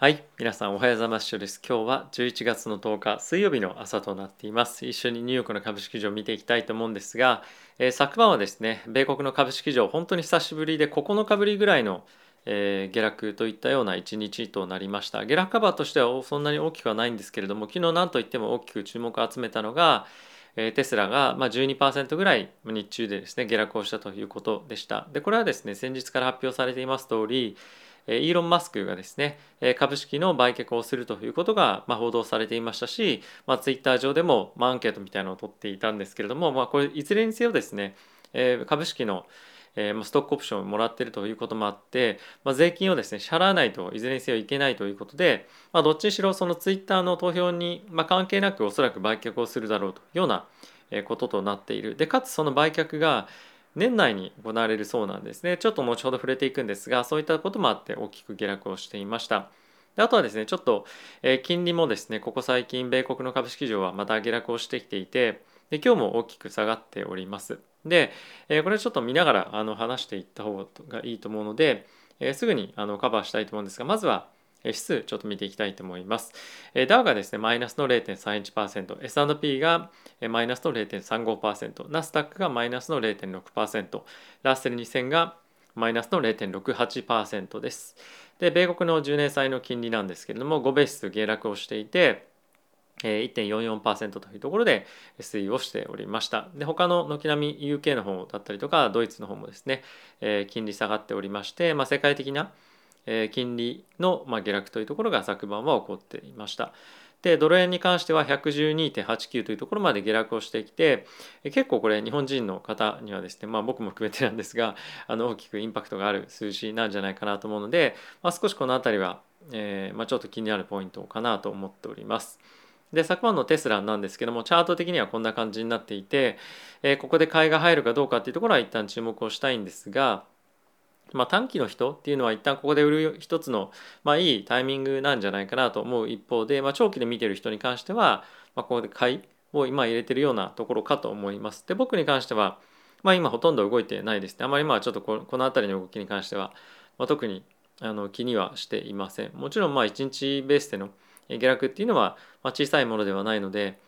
はい、皆さんおはようございます。です。今日は11月の10日水曜日の朝となっています。一緒にニューヨークの株式市場を見ていきたいと思うんですが、えー昨晩はですね、米国の株式市場、本当に久しぶりで9日ぶりぐらいの、えー下落といったような一日となりました。下落カバーとしてはそんなに大きくはないんですけれども、昨日何といっても大きく注目を集めたのが、えテスラがま12%ぐらい日中でですね下落をしたということでした。でこれはですね先日から発表されています通り、イーロン・マスクがですね株式の売却をするということが報道されていましたし、まあ、ツイッター上でもアンケートみたいなのを取っていたんですけれども、まあ、これいずれにせよですね、株式のストックオプションをもらっているということもあって、まあ、税金をですね支払わないといずれにせよいけないということで、まあ、どっちにしろそのツイッターの投票に、ま、関係なくおそらく売却をするだろうというようなこととなっている。でかつその売却が年内に行われるそうなんですね。ちょっと後ほど触れていくんですがそういったこともあって大きく下落をしていました。であとはですねちょっと、え金利もですねここ最近米国の株式市場はまた下落をしてきていてで今日も大きく下がっております。で、えこれちょっと見ながらあの話していった方がいいと思うので、えすぐにあのカバーしたいと思うんですがまずは指数ちょっと見ていきたいと思います。えーダウがですねマイナスの0.31%、S&P がマイナスの0.35%、ナスダックがマイナスの0.6%、ラッセル2000がマイナスの0.68%です。で、米国の10年債の金利なんですけれども、5ベース下落をしていて、1.44%というところで推移をしておりました。で、他の軒並み UK の方だったりとか、ドイツの方もですね、金利下がっておりまして、まあ、世界的なえ金利のま下落というところが昨晩は起こっていました。でドル円に関しては112.89というところまで下落をしてきて結構これ日本人の方にはですねまあ僕も含めてなんですがあの大きくインパクトがある数字なんじゃないかなと思うので、まあ、少しこの辺りは、えーまあ、ちょっと気になるポイントかなと思っております。で昨晩のテスラなんですけどもチャート的にはこんな感じになっていて、えーここで買いが入るかどうかっていうところは一旦注目をしたいんですがまあ、短期の人っていうのは一旦ここで売る一つの、まあ、いいタイミングなんじゃないかなと思う一方で、まあ、長期で見てる人に関しては、まあ、ここで買いを今入れてるようなところかと思います。で僕に関しては、まあ、今ほとんど動いてないですね。あまりまあちょっとこの辺りの動きに関しては、まあ、特にあの気にはしていません。もちろんまあ1日ベースでの下落っていうのは、ま、小さいものではないので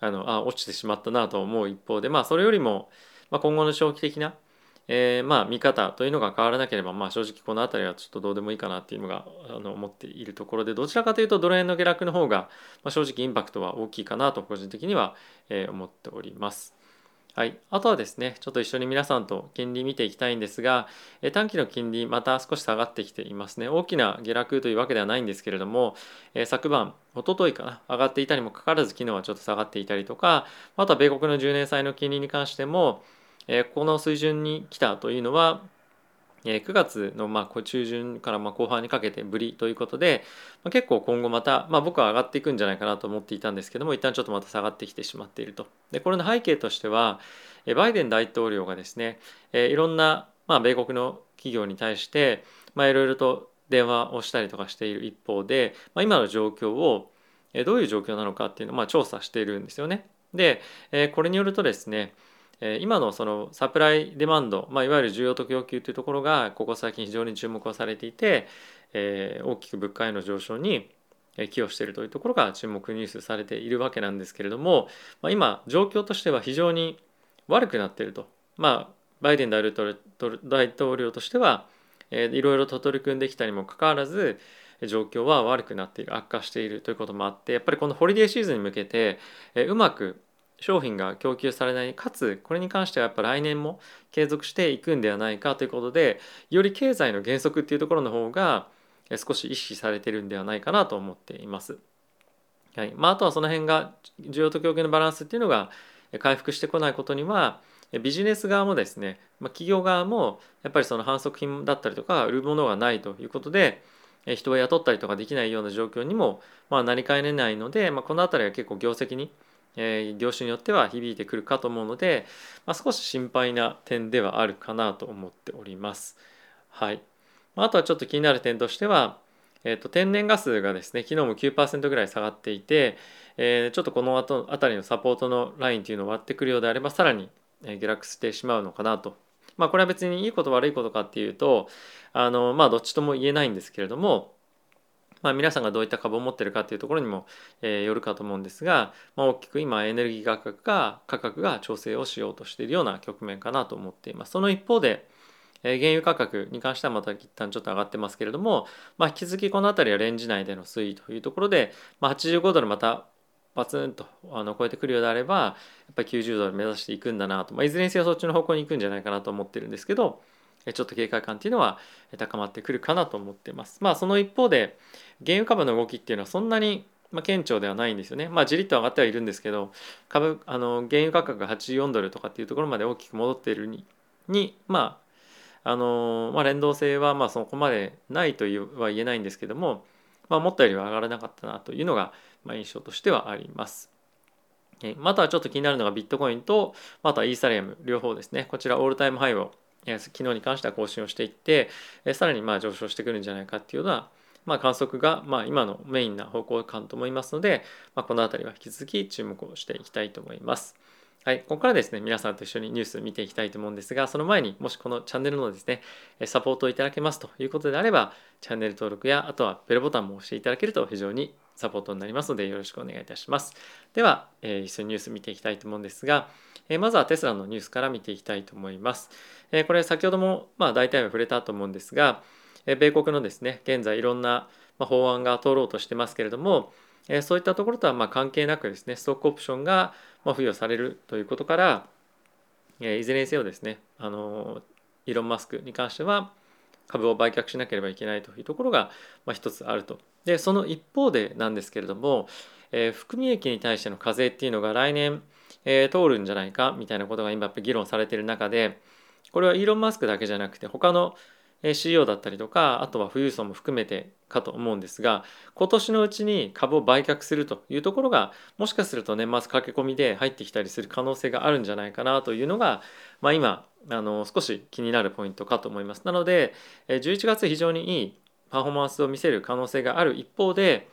あのあ落ちてしまったなと思う一方で、まあ、それよりも、ま、今後の長期的なえーまあ見方というのが変わらなければ、まあ、正直この辺りはちょっとどうでもいいかなっていうのがあの思っているところでどちらかというとドル円の下落の方が、まあ、正直インパクトは大きいかなと個人的には、えー思っております。はい、あとはですねちょっと一緒に皆さんと金利見ていきたいんですが、えー短期の金利また少し下がってきていますね大きな下落というわけではないんですけれども、えー昨晩一昨日かな上がっていたにもかかわらず昨日はちょっと下がっていたりとかあとは米国の10年債の金利に関してもえこの水準に来たというのは、え9月のまあ中旬からま後半にかけてぶりということで、ま、結構今後また、まあ、僕は上がっていくんじゃないかなと思っていたんですけども一旦ちょっとまた下がってきてしまっていると。でこれの背景としてはえバイデン大統領がですね、えいろんな、ま、米国の企業に対して、まあ、いろいろと電話をしたりとかしている一方で、まあ、今の状況をどういう状況なのかっていうのをま調査しているんですよね。で、えこれによるとですね今のそのサプライデマンド、まあ、いわゆる需要と供給というところがここ最近非常に注目をされていて、えー大きく物価への上昇に寄与しているというところが注目ニュースされているわけなんですけれども、まあ、今状況としては非常に悪くなっていると、まあ、バイデン大統領としては、えーいろいろと取り組んできたにもかかわらず状況は悪くなっている悪化しているということもあってやっぱりこのホリデーシーズンに向けて、えうまく商品が供給されないかつこれに関してはやっぱ来年も継続していくんではないかということでより経済の減速っていうところの方が少し意識されてるんではないかなと思っています。はいまあ、あとはその辺が需要と供給のバランスっていうのが回復してこないことにはビジネス側もですね、まあ、企業側もやっぱりその反則品だったりとか売るものがないということで人を雇ったりとかできないような状況にもまあなりかねないので、まあ、この辺りは結構業績にえ業種によっては響いてくるかと思うので、まあ、少し心配な点ではあるかなと思っております。はい。あとはちょっと気になる点としては、えー、と天然ガスがですね昨日も9%ぐらい下がっていて、えーちょっとこの後あたりのサポートのラインというのを割ってくるようであればさらに下落してしまうのかなと。まあこれは別にいいこと悪いことかっていうとあのまあどっちとも言えないんですけれどもまあ、皆さんがどういった株を持ってるかっていうところにも、え、よるかと思うんですが、まあ、大きく今エネルギー価格が価格が調整をしようとしているような局面かなと思っています。その一方で、え、原油価格に関してはまた一旦ちょっと上がってますけれども、まあ、引き続きこの辺りはレンジ内での推移というところで、まあ、85ドルまたバツンとあの超えてくるようであればやっぱり90ドル目指していくんだなと、まあ、いずれにせよそっちの方向に行くんじゃないかなと思ってるんですけどちょっと警戒感っていうのは高まってくるかなと思っています。まあその一方で原油株の動きっていうのはそんなにまあ、顕著ではないんですよね。まあ、じりっと上がってはいるんですけど、株、あの、原油価格が84ドルとかっていうところまで大きく戻っているに、にまあ、あの、まあ、連動性はまあそこまでないとは言えないんですけども、まあ、思ったよりは上がらなかったなというのが、まあ、印象としてはあります。えまたはちょっと気になるのがビットコインと、またイーサリアム両方ですね。こちらオールタイムハイを昨日に関しては更新をしていってさらにまあ上昇してくるんじゃないかっていうようなまあ、観測がまあ今のメインな方向感と思いますので、まあ、この辺りは引き続き注目をしていきたいと思います。はい、ここからですね、皆さんと一緒にニュース見ていきたいと思うんですが、その前にもしこのチャンネルのですね、サポートをいただけますということであれば、チャンネル登録や、あとはベルボタンも押していただけると非常にサポートになりますので、よろしくお願いいたします。では、えー、一緒にニュース見ていきたいと思うんですが、えー、まずはテスラのニュースから見ていきたいと思います。えー、これ先ほども、まあ、大体は触れたと思うんですが、米国のですね、現在いろんな法案が通ろうとしてますけれども、そういったところとはま関係なくですね、ストックオプションが付与されるということから、いずれにせよですね、あのイーロン・マスクに関しては株を売却しなければいけないというところが、ま一つあると。で、その一方でなんですけれども、えー、含み益に対しての課税っていうのが来年、えー、通るんじゃないかみたいなことが今やっぱ議論されている中でこれはイーロン・マスクだけじゃなくて他の CEO だったりとかあとは富裕層も含めてかと思うんですが今年のうちに株を売却するというところがもしかすると年末駆け込みで入ってきたりする可能性があるんじゃないかなというのが、まあ、今あの少し気になるポイントかと思います。なので11月非常にいいパフォーマンスを見せる可能性がある一方で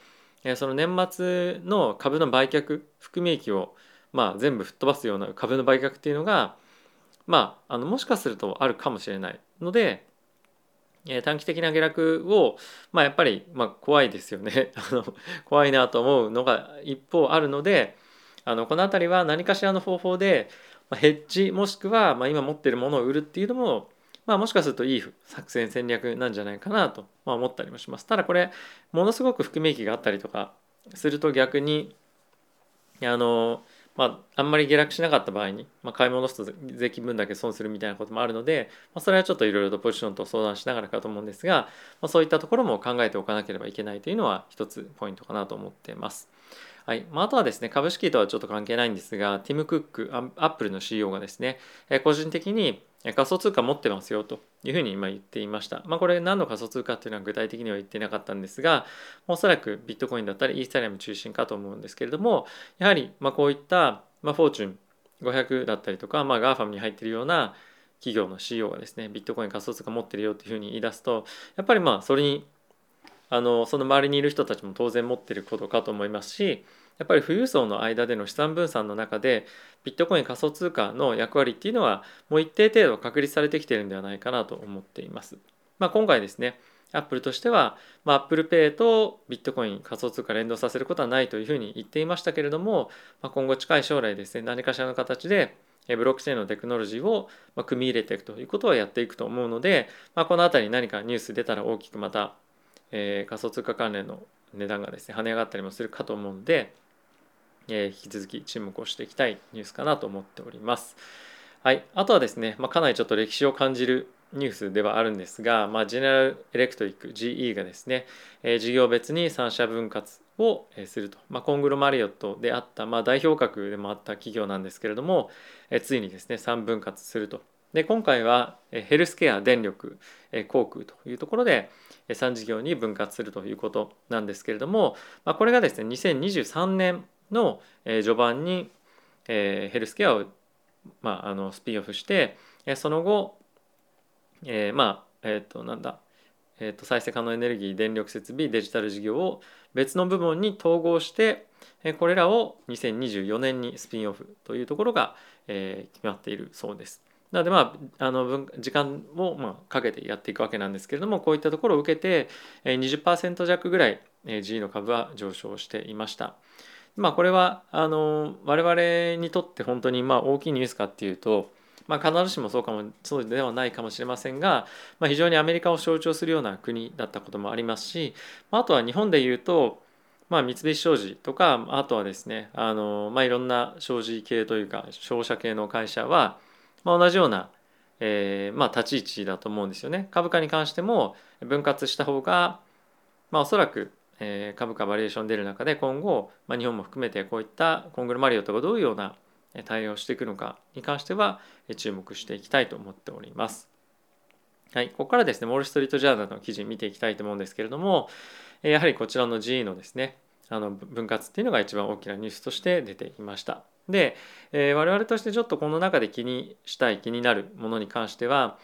その年末の株の売却含み益をまあ全部吹っ飛ばすような株の売却っていうのがまああのもしかするとあるかもしれないので短期的な下落を、まあ、やっぱり、まあ、怖いですよね あの怖いなと思うのが一方あるのであのこの辺りは何かしらの方法で、まあ、ヘッジもしくは、まあ、今持ってるものを売るっていうのも、まあ、もしかするといい作戦戦略なんじゃないかなと、ま、思ったりもします。ただこれものすごく含み益があったりとかすると逆にあのまあ、あんまり下落しなかった場合に、まあ、買い戻すと税金分だけ損するみたいなこともあるので、まあ、それはちょっといろいろとポジションと相談しながらかと思うんですが、まあ、そういったところも考えておかなければいけないというのは一つポイントかなと思っています。はいまあ、あとはですね株式とはちょっと関係ないんですがティム・クックアップルの CEO がですね個人的に仮想通貨持ってますよというふうに今言っていました。まあ、これ何の仮想通貨っていうのは具体的には言ってなかったんですが、おそらくビットコインだったりイーサリアム中心かと思うんですけれども、やはりまこういった、まフォーチュン500だったりとか、まあ、GAFAM に入っているような企業の CEO がですね、ビットコイン仮想通貨持ってるよっていうふうに言い出すと、やっぱりまあそれにあのその周りにいる人たちも当然持ってることかと思いますしやっぱり富裕層の間での資産分散の中でビットコイン仮想通貨の役割っていうのはもう一定程度確立されてきてるんではないかなと思っています。まあ、今回ですねアップルとしては、まあ、アップルペイとビットコイン仮想通貨連動させることはないというふうに言っていましたけれども、まあ、今後近い将来ですね何かしらの形でブロックチェーンのテクノロジーを組み入れていくということはやっていくと思うので、まあ、この辺り何かニュース出たら大きくまた、えー、仮想通貨関連の値段がですね跳ね上がったりもするかと思うので、え、引き続き注目をしていきたいニュースかなと思っております。はい、あとはですね、まあ、かなりちょっと歴史を感じるニュースではあるんですが、まあ、ジェネラルエレクトリック GE がですね、えー、事業別に3社分割をすると、まあ、コングロマリオットであった、まあ、代表格でもあった企業なんですけれども、えー、ついにですね3分割すると。で今回はヘルスケア電力航空というところで3事業に分割するということなんですけれども、まあ、これがですね2023年の序盤にヘルスケアを、まあ、あのスピンオフしてその後、えー、まあえっ、となんだ、えー、と再生可能エネルギー電力設備デジタル事業を別の部門に統合してこれらを2024年にスピンオフというところが、えー、決まっているそうです。なのでまああの時間をまあかけてやっていくわけなんですけれどもこういったところを受けて20%弱ぐらい G の株は上昇していました。まあ、これはあの我々にとって本当にまあ大きいニュースかっていうと、まあ、必ずしもそうかもそうではないかもしれませんが、まあ、非常にアメリカを象徴するような国だったこともありますし、まあ、あとは日本でいうと、まあ、三菱商事とかあとはですねあの、まあ、いろんな商事系というか商社系の会社は、まあ、同じような、えーまあ、立ち位置だと思うんですよね。株価に関しても分割した方が、まあ、おそらくえ株価バリエーション出る中で今後、まあ、日本も含めてこういったコングルマリオットがどういうような対応していくのかに関しては注目していきたいと思っております。はい、ここからですね、ウォール・ストリート・ジャーナルの記事見ていきたいと思うんですけれども、やはりこちらの GE のですね、あの分割っていうのが一番大きなニュースとして出ていました。で、えー、我々としてちょっとこの中で気にしたい気になるものに関しては、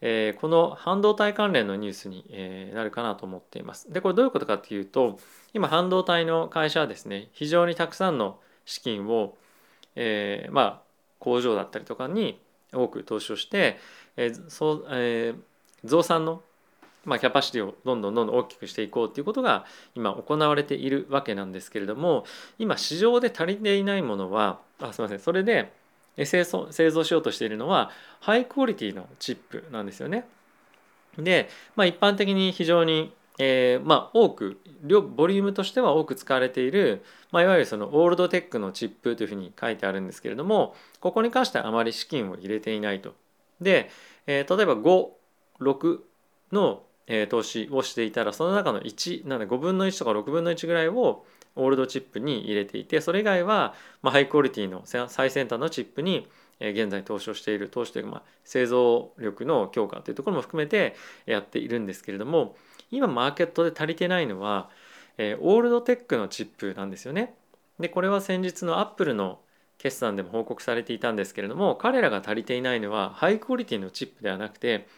えー、この半導体関連のニュースに、えー、なるかなと思っています。でこれどういうことかっていうと今半導体の会社はですね非常にたくさんの資金を、えー、まあ工場だったりとかに多く投資をして、えそうえ、増産の、まあ、キャパシティをどんどんどんどん大きくしていこうということが今行われているわけなんですけれども今市場で足りていないものはあすいませんそれで製造製造しようとしているのはハイクオリティのチップなんですよね。で、まあ、一般的に非常に、えー、まあ、多くボリュームとしては多く使われている、まあ、いわゆるそのオールドテックのチップというふうに書いてあるんですけれどもここに関してはあまり資金を入れていないと。で、えー、例えば56の、えー、投資をしていたらその中の1なので5分の1とか6分の1ぐらいをオールドチップに入れていてそれ以外は、ま、ハイクオリティの最先端のチップに現在投資をしている投資というか、ま、製造力の強化というところも含めてやっているんですけれども今マーケットで足りてないのは、え、オールドテックのチップなんですよね。でこれは先日のアップルの決算でも報告されていたんですけれども彼らが足りていないのはハイクオリティのチップではなくて、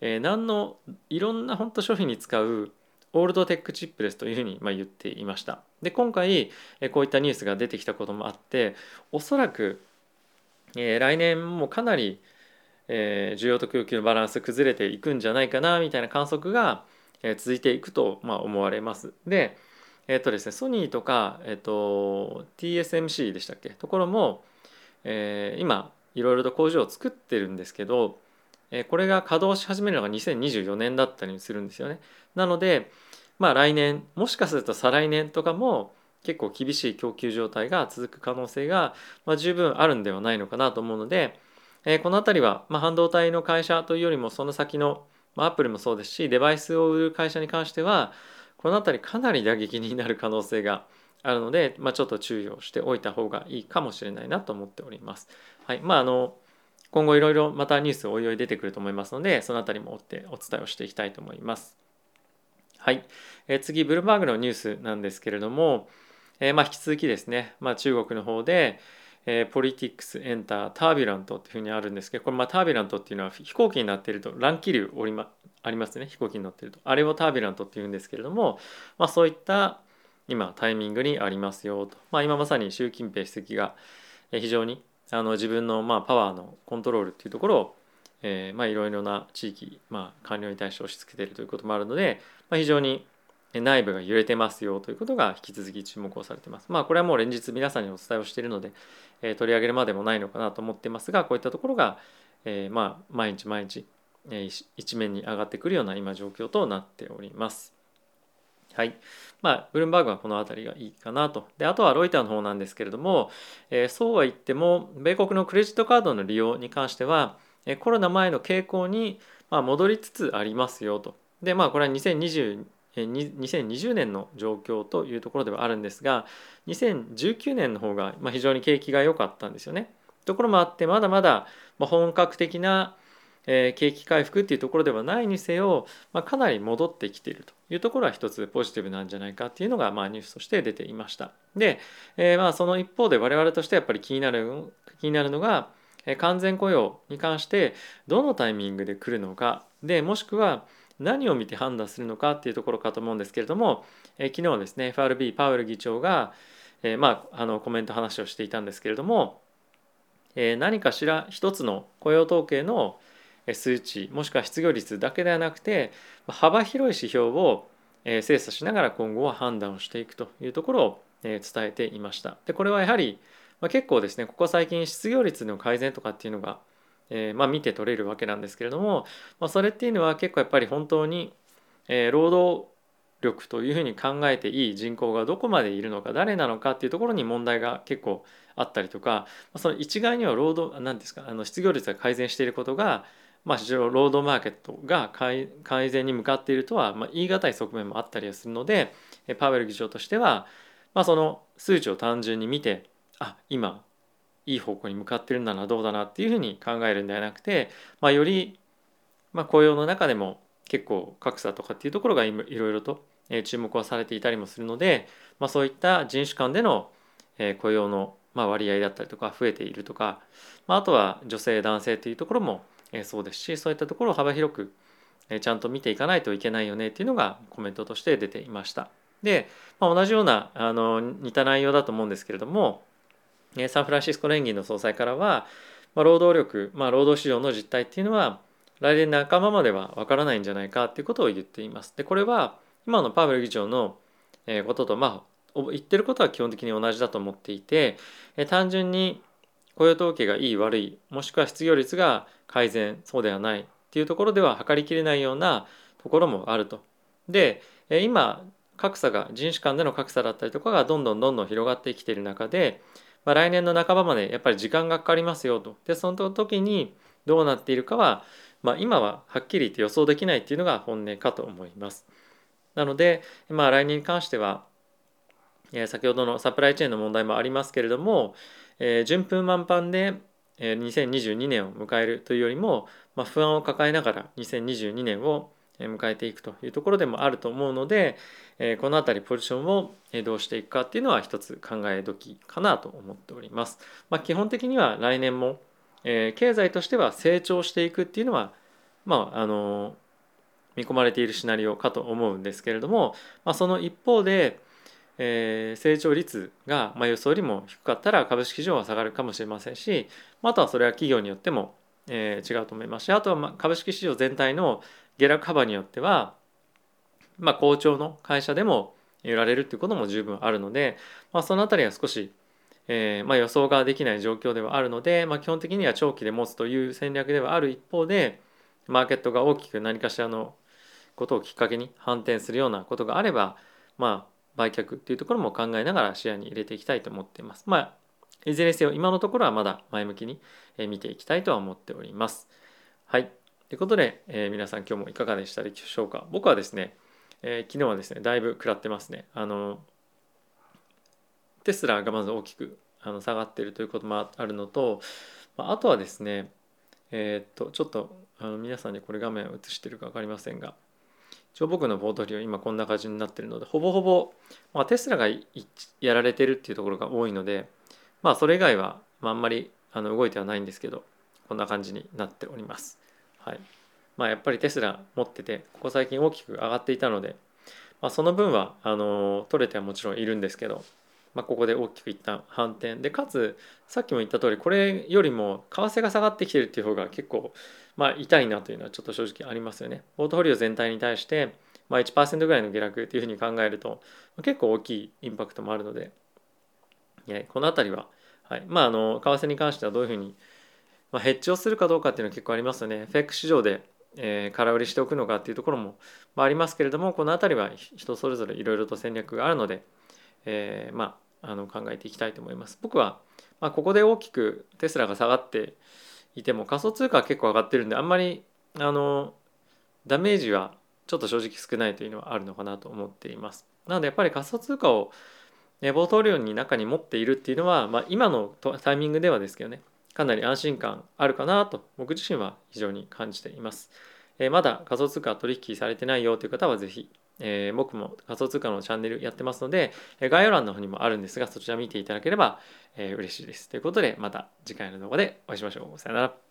え、何のいろんな本当商品に使うオールドテックチップですというふうにま言っていました。で今回こういったニュースが出てきたこともあっておそらく、え来年もかなり、え需要と供給のバランス崩れていくんじゃないかなみたいな観測が、え続いていくと、ま思われます。でえっ、とですねソニーとか、えっ、と TSMC でしたっけ？ところも、え今いろいろと工場を作ってるんですけどこれが稼働し始めるのが2024年だったりするんですよね。なのでまあ来年もしかすると再来年とかも結構厳しい供給状態が続く可能性が、まあ、十分あるんではないのかなと思うので、えー、この辺りは、まあ、半導体の会社というよりもその先の、まあ、アップルもそうですしデバイスを売る会社に関してはこの辺りかなり打撃になる可能性があるので、まあ、ちょっと注意をしておいた方がいいかもしれないなと思っております。はいまあ、あの今後いろいろまたニュースおいおい出てくると思いますのでその辺りも追ってお伝えをしていきたいと思います。はい、え次ブルーバーグのニュースなんですけれども、え、まあ引き続きですね、まあ、中国の方で、えー、ポリティックスエンタータービュラントっていうふうにあるんですけどこれまあタービュラントっていうのは飛行機になっていると乱気流おり、ま、ありますね飛行機に乗っていると。あれをタービュラントっていうんですけれども、まあ、そういった今タイミングにありますよと、まあ、今まさに習近平主席が非常にあの自分のまあパワーのコントロールっていうところをえー、まあいろいろな地域、まあ、官僚に対して押し付けているということもあるので、まあ、非常に内部が揺れてますよということが引き続き注目をされています。まあこれはもう連日皆さんにお伝えをしているので、えー、取り上げるまでもないのかなと思っていますがこういったところが、えー、まあ毎日毎日、えー、一面に上がってくるような今状況となっております。はい。まあ、ブルームバーグはこの辺りがいいかなと。で、あとはロイターの方なんですけれども、えー、そうは言っても、米国のクレジットカードの利用に関しては、コロナ前の傾向に戻りつつありますよと。でまあこれは2020 2020年の状況というところではあるんですが2019年の方が非常に景気が良かったんですよね。ところもあってまだまだ本格的な景気回復っていうところではないにせよ、かなり戻ってきているというところは一つポジティブなんじゃないかっていうのがまあニュースとして出ていました。で、え、まあその一方で我々としてやっぱり気になる気になるのが完全雇用に関してどのタイミングで来るのかでもしくは何を見て判断するのかっていうところかと思うんですけれども、え昨日ですね FRB パウエル議長が、えまあ、あのコメント話をしていたんですけれども、え何かしら一つの雇用統計の数値もしくは失業率だけではなくて幅広い指標を精査しながら今後は判断をしていくというところを、伝えていました。でこれはやはり、まあ、結構ですねここ最近失業率の改善とかっていうのが、えー、まあ、見て取れるわけなんですけれども、まあ、それっていうのは結構やっぱり本当に、えー、労働力というふうに考えていい人口がどこまでいるのか誰なのかっていうところに問題が結構あったりとかその一概には労働何ですかあの失業率が改善していることがまあ、労働マーケットが改善に向かっているとは、まあ、言い難い側面もあったりはするのでパウエル議長としては、まあ、その数値を単純に見てあ今いい方向に向かってるんだなどうだなっていうふうに考えるんではなくて、まあ、より、まあ、雇用の中でも結構格差とかっていうところがいろいろと注目はされていたりもするので、まあ、そういった人種間での雇用の割合だったりとか増えているとか、まあ、あとは女性男性っていうところもそうですしそういったところを幅広くちゃんと見ていかないといけないよねっていうのがコメントとして出ていました。で、まあ、同じようなあの似た内容だと思うんですけれどもサンフランシスコ連銀の総裁からは、まあ、労働力、まあ、労働市場の実態っていうのは来年半ばまではわからないんじゃないかっていうことを言っています。でこれは今のパウエル議長のこととまあ言ってることは基本的に同じだと思っていて単純に雇用統計がいい悪いもしくは失業率が改善そうではないっていうところでは測りきれないようなところもあると。で今格差が人種間での格差だったりとかがどんどんどんどん広がってきている中で、まあ、来年の半ばまでやっぱり時間がかかりますよと。でその時にどうなっているかは、まあ、今ははっきり言って予想できないっていうのが本音かと思います。なので、まあ、来年に関しては先ほどのサプライチェーンの問題もありますけれども、えー、順風満帆で2022年を迎えるというよりも、まあ、不安を抱えながら2022年を迎えていくというところでもあると思うので、この辺りポジションをどうしていくかっていうのは一つ考え時かなと思っております。まあ、基本的には来年も、経済としては成長していくっていうのは、まあ、あの見込まれているシナリオかと思うんですけれども、まあ、その一方で、えー、成長率が、まあ、予想よりも低かったら株式市場は下がるかもしれませんし、まあ、とはそれは企業によっても、えー、違うと思いますしあとはまあ株式市場全体の下落幅によっては、まあ、好調の会社でも売られるっていうことも十分あるので、まあ、その辺りは少し、えーまあ、予想ができない状況ではあるので、まあ、基本的には長期で持つという戦略ではある一方でマーケットが大きく何かしらのことをきっかけに反転するようなことがあればまあ売却っていうところも考えながら視野に入れていきたいと思っています。まあ、いずれにせよ今のところはまだ前向きに見ていきたいとは思っております。はい。ということで、えー、皆さん今日もいかがでしたでしょうか？僕はですね、えー、昨日はですね、だいぶ食らってますね。あの、テスラがまず大きくあの下がっているということもあるのと、あとはですね、えー、っと、ちょっとあの皆さんにこれ画面を映してるか分かりませんが、一応僕のポートフォリオ今こんな感じになっているのでほぼほぼ、まあ、テスラがやられてるっていうところが多いのでまあそれ以外は、まあ、あんまりあの動いてはないんですけどこんな感じになっております。はい。まあ、やっぱりテスラ持っててここ最近大きく上がっていたので、まあ、その分はあの取れてはもちろんいるんですけど、まあ、ここで大きくいった反転。でかつさっきも言った通りこれよりも為替が下がってきてるっていう方が結構まあ、痛いなというのはちょっと正直ありますよね。ポートフォリオ全体に対して、まあ、1%ぐらいの下落というふうに考えると結構大きいインパクトもあるので、この辺りは、はい。まあ、あの為替に関してはどういうふうに、まあ、ヘッジをするかどうかっていうのは結構ありますよね。FX 市場で、えー、空売りしておくのかっていうところも、まあ、ありますけれどもこの辺りは人それぞれいろいろと戦略があるので、えー、まあ、あの考えていきたいと思います。僕は、まあ、ここで大きくテスラが下がっていても仮想通貨は結構上がってるんであんまりあのダメージはちょっと正直少ないというのはあるのかなと思っています。なのでやっぱり仮想通貨をボートリオに中に持っているっていうのは、まあ、今のタイミングではですけどねかなり安心感あるかなと僕自身は非常に感じています。えまだ仮想通貨取引されてないよという方はぜひ、えー、僕も仮想通貨のチャンネルやってますので概要欄の方にもあるんですがそちら見ていただければ、えー、嬉しいです。ということで、また次回の動画でお会いしましょう。さよなら。